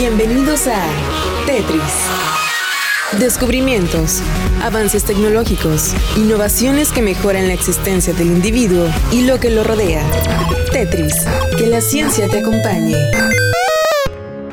Bienvenidos a Tetris. Descubrimientos, avances tecnológicos, innovaciones que mejoran la existencia del individuo y lo que lo rodea. Tetris, que la ciencia te acompañe.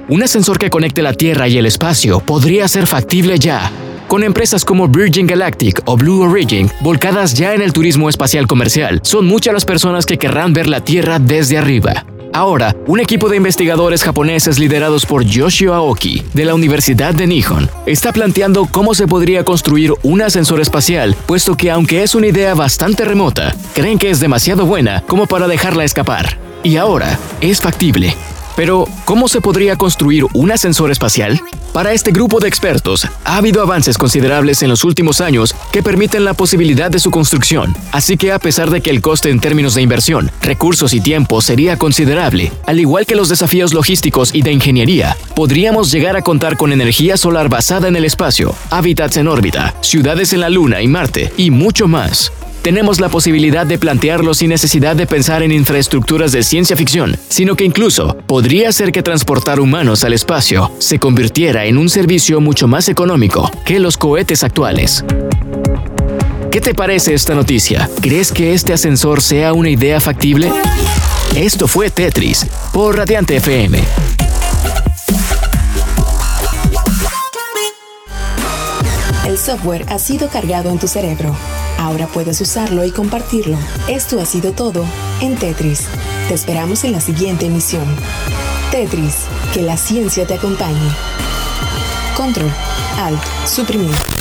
Un ascensor que conecte la Tierra y el espacio podría ser factible ya, con empresas como Virgin Galactic o Blue Origin volcadas ya en el turismo espacial comercial. Son muchas las personas que querrán ver la Tierra desde arriba. Ahora, un equipo de investigadores japoneses liderados por Yoshio Aoki, de la Universidad de Nihon, está planteando cómo se podría construir un ascensor espacial, puesto que aunque es una idea bastante remota, creen que es demasiado buena como para dejarla escapar. Y ahora, es factible. Pero, ¿cómo se podría construir un ascensor espacial? Para este grupo de expertos, ha habido avances considerables en los últimos años que permiten la posibilidad de su construcción, así que a pesar de que el coste en términos de inversión, recursos y tiempo sería considerable, al igual que los desafíos logísticos y de ingeniería, podríamos llegar a contar con energía solar basada en el espacio, hábitats en órbita, ciudades en la Luna y Marte y mucho más tenemos la posibilidad de plantearlo sin necesidad de pensar en infraestructuras de ciencia ficción, sino que incluso podría ser que transportar humanos al espacio se convirtiera en un servicio mucho más económico que los cohetes actuales. ¿Qué te parece esta noticia? ¿Crees que este ascensor sea una idea factible? Esto fue Tetris por Radiante FM. El software ha sido cargado en tu cerebro. Ahora puedes usarlo y compartirlo. Esto ha sido todo en Tetris. Te esperamos en la siguiente emisión. Tetris, que la ciencia te acompañe. Control, Alt, suprimir.